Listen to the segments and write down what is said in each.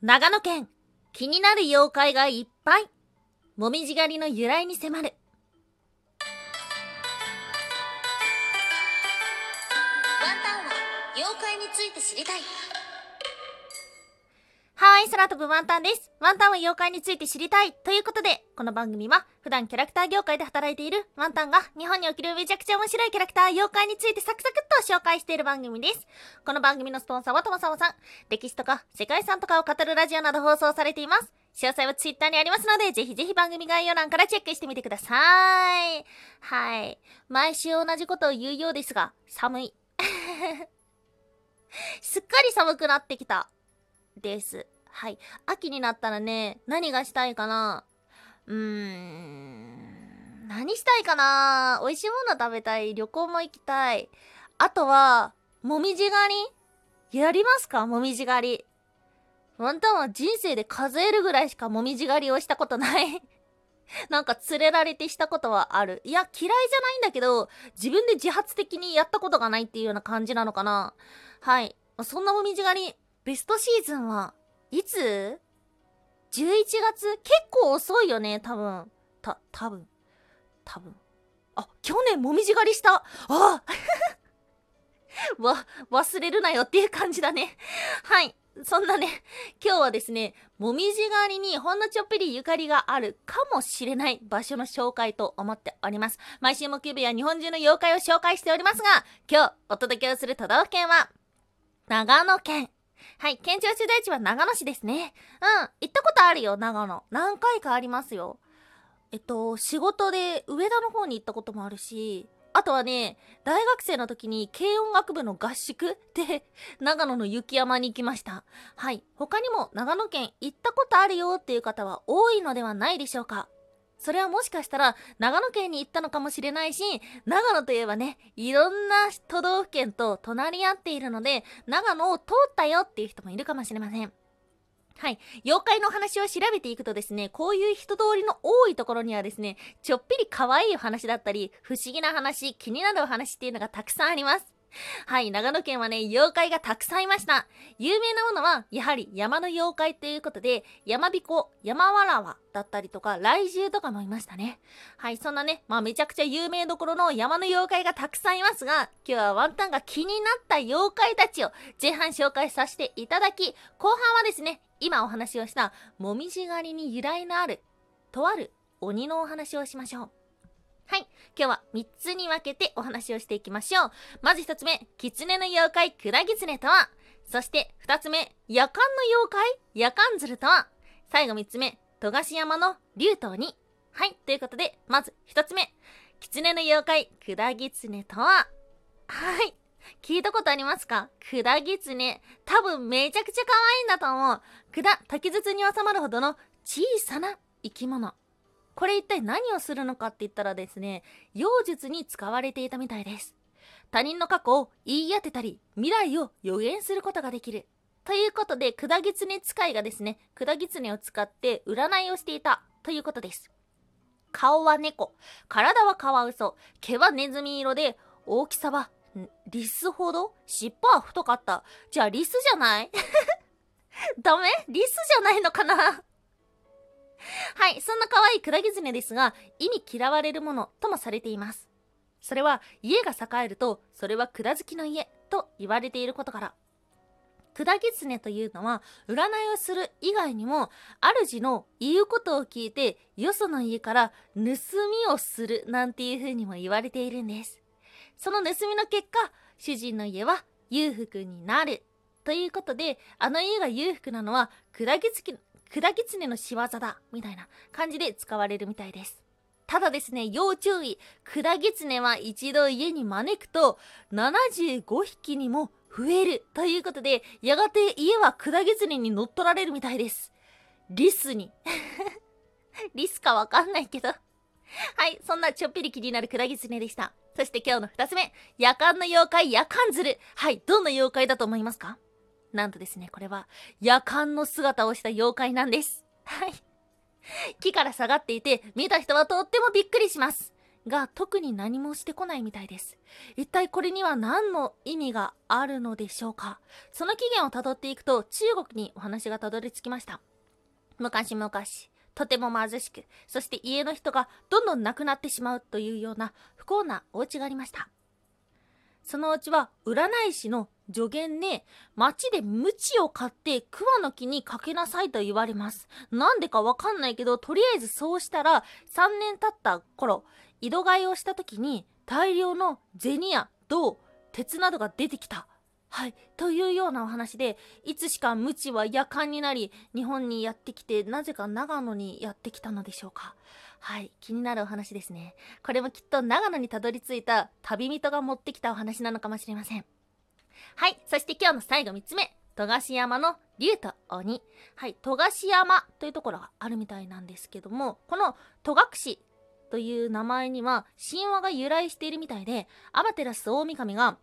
長野県、気になる妖怪がいっぱい。もみじ狩りの由来に迫る。ワンタンは妖怪について知りたい。はい、空飛ぶワンタンです。ワンタンは妖怪について知りたい。ということで、この番組は、普段キャラクター業界で働いているワンタンが、日本におけるめちゃくちゃ面白いキャラクター、妖怪についてサクサクっと紹介している番組です。この番組のスポンサーはともさまさん。歴史とか、世界遺産とかを語るラジオなど放送されています。詳細はツイッターにありますので、ぜひぜひ番組概要欄からチェックしてみてください。はい。毎週同じことを言うようですが、寒い。すっかり寒くなってきた。です。はい。秋になったらね、何がしたいかな？うーん。何したいかな？美味しいもの食べたい。旅行も行きたい。あとは、もみじ狩り？やりますか？もみじ狩り。ワンタンは人生で数えるぐらいしかもみじ狩りをしたことない。なんか連れられてしたことはある。いや、嫌いじゃないんだけど、自分で自発的にやったことがないっていうような感じなのかな。はい。そんなもみじ狩り、ベストシーズンはいつ ?11 月？結構遅いよね、多分。た、多分。多分。あ、去年もみじ狩りしたあ わ、忘れるなよっていう感じだね。はい。そんなね、今日はですね、もみじ狩りにほんのちょっぴりゆかりがあるかもしれない場所の紹介と思っております。毎週木曜日は日本中の妖怪を紹介しておりますが、今日お届けをする都道府県は、長野県。はい、県庁所在地は長野市ですね。うん、行ったことあるよ、長野。何回かありますよ。えっと、仕事で上田の方に行ったこともあるし、あとはね、大学生の時に軽音楽部の合宿 で長野の雪山に行きました。はい。他にも長野県行ったことあるよっていう方は多いのではないでしょうか。それはもしかしたら長野県に行ったのかもしれないし、長野といえばね、いろんな都道府県と隣り合っているので、長野を通ったよっていう人もいるかもしれません。はい。妖怪の話を調べていくとですね、こういう人通りの多いところにはですね、ちょっぴり可愛いお話だったり、不思議な話、気になるお話っていうのがたくさんあります。はい、長野県はね、妖怪がたくさんいました。有名なものは、やはり山の妖怪ということで、山彦、山わらわだったりとか、来獣とかもいましたね。はい、そんなね、まあめちゃくちゃ有名どころの山の妖怪がたくさんいますが、今日はワンタンが気になった妖怪たちを前半紹介させていただき、後半はですね、今お話をした、もみじ狩りに由来のある、とある鬼のお話をしましょう。はい。今日は3つに分けてお話をしていきましょう。まず1つ目、狐の妖怪、くだぎつねとはそして2つ目、夜間の妖怪、夜間鶴とは最後3つ目、戸賀山の竜頭に。はい。ということで、まず1つ目、狐の妖怪、くだぎつねとははい。聞いたことありますか？くだぎつね。多分めちゃくちゃ可愛いんだと思う。くだ、滝筒に収まるほどの小さな生き物。これ一体何をするのかって言ったらですね、妖術に使われていたみたいです。他人の過去を言い当てたり、未来を予言することができる。ということで、くだぎつね使いがですね、くだぎつねを使って占いをしていたということです。顔は猫、体はカワウソ、毛はネズミ色で、大きさはリスほど？尻尾は太かった。じゃあリスじゃない？ダメ？リスじゃないのかな？はい、そんな可愛いクラギズネですが、意味嫌われるものともされています。それは、家が栄えると、それは蔵付きの家と言われていることから。クダギツネというのは、占いをする以外にも、主の言うことを聞いて、よその家から盗みをするなんていう風にも言われているんです。その盗みの結果、主人の家は裕福になる。ということで、あの家が裕福なのは、クダギツキ、クダギツネの仕業だ、みたいな感じで使われるみたいです。ただですね、要注意。クダギツネは一度家に招くと、75匹にも増える。ということで、やがて家はクダギツネに乗っ取られるみたいです。リスに。リスかわかんないけど。はい、そんなちょっぴり気になるクダギツネでした。そして今日の二つ目、夜間の妖怪、夜間鶴。はい、どんな妖怪だと思いますか？なんとですね、これは夜間の姿をした妖怪なんです。はい。木から下がっていて、見た人はとってもびっくりします。が特に何もしてこないみたいです。一体これには何の意味があるのでしょうかその起源をたどっていくと中国にお話がたどり着きました。昔々、とても貧しく、そして家の人がどんどん亡くなってしまうというような不幸なお家がありました。そのうちは占い師の助言で町で鞭を買って桑の木にかけなさいと言われます。なんでかわかんないけど、とりあえずそうしたら3年経った頃、井戸替えをした時に大量の銭や銅、鉄などが出てきた。はい。というようなお話で、いつしか無知は夜間になり、日本にやってきて、なぜか長野にやってきたのでしょうか。はい。気になるお話ですね。これもきっと長野にたどり着いた旅人が持ってきたお話なのかもしれません。はい。そして今日の最後3つ目。戸ヶ山の竜と鬼。はい。戸ヶ山というところがあるみたいなんですけども、この戸隠という名前には神話が由来しているみたいで、アマテラス大神が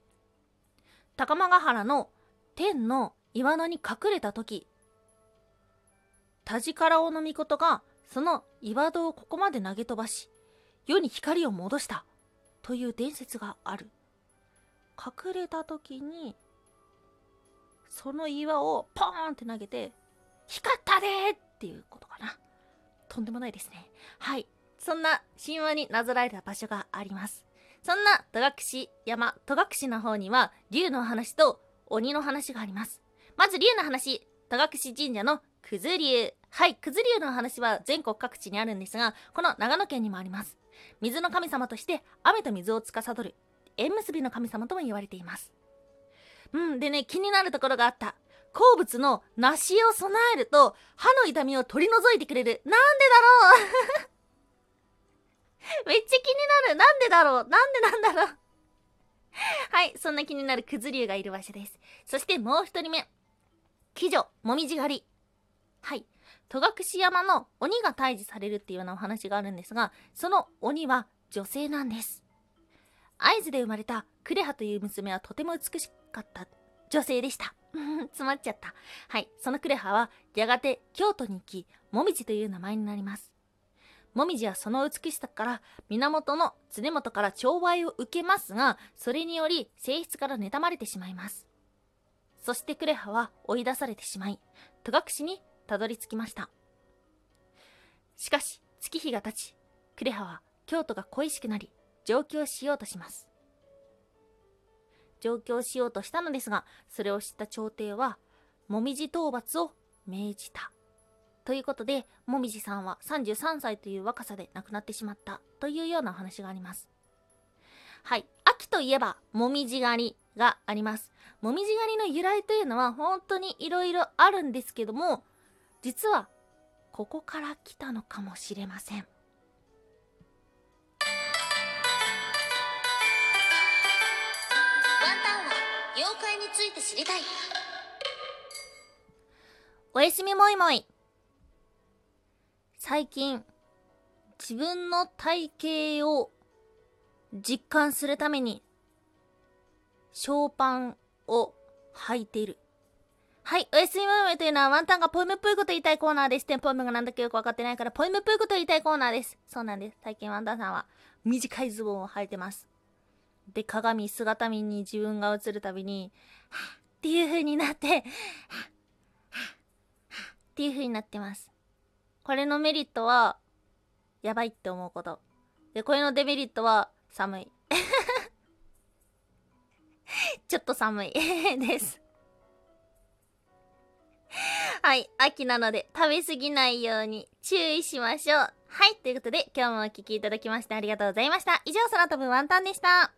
高間ヶ原の天の岩戸に隠れた時、田力尾の御事がその岩戸をここまで投げ飛ばし、世に光を戻したという伝説がある。隠れた時に、その岩をポーンって投げて、光ったでっていうことかな。とんでもないですね。はい。そんな神話になぞらえた場所があります。そんな戸隠山、戸隠の方には、竜の話と鬼の話があります。まず竜の話、戸隠神社の九頭竜。はい、九頭竜の話は全国各地にあるんですが、この長野県にもあります。水の神様として雨と水を司る縁結びの神様とも言われています。うん、でね、気になるところがあった。好物の梨を備えると歯の痛みを取り除いてくれる。なんでだろう？めっちゃ気になる。なんでだろう？なんでなんだろう？はい、そんな気になるクズ竜がいる場所です。そしてもう一人目。鬼女、もみじ狩り。はい。戸隠山の鬼が退治されるっていうようなお話があるんですが、その鬼は女性なんです。会津で生まれたクレハという娘はとても美しかった女性でした。詰まっちゃった。はい。そのクレハはやがて京都に行き、もみじという名前になります。もみじはその美しさから源の常本から寵愛を受けますが、それにより性質から妬まれてしまいます。そしてクレハは追い出されてしまい、戸隠にたどり着きました。しかし、月日が経ち、クレハは京都が恋しくなり、上京しようとします。上京しようとしたのですが、それを知った朝廷は、もみじ討伐を命じた。ということで、もみじさんは33歳という若さで亡くなってしまったというようなお話があります。はい。秋といえば、もみじ狩りがあります。もみじ狩りの由来というのは本当にいろいろあるんですけども、実は、ここから来たのかもしれません。ワンタンは妖怪について知りたいおやすみもいもい。最近、自分の体型を実感するために、ショーパンを履いている。はい、おやすみもいもいというのはワンタンがポエムっぽいこと言いたいコーナーです。テンポエムがなんだかよくわかってないから、ポエムっぽいこと言いたいコーナーです。そうなんです。最近ワンタンさんは短いズボンを履いてます。で、鏡、姿見に自分が映るたびに、はぁっていう風になって、はぁっていう風になってます。これのメリットは、やばいって思うこと。で、これのデメリットは、寒い。ちょっと寒い です。はい、秋なので食べ過ぎないように注意しましょう。はい、ということで今日もお聴きいただきましてありがとうございました。以上、空飛ぶワンタンでした。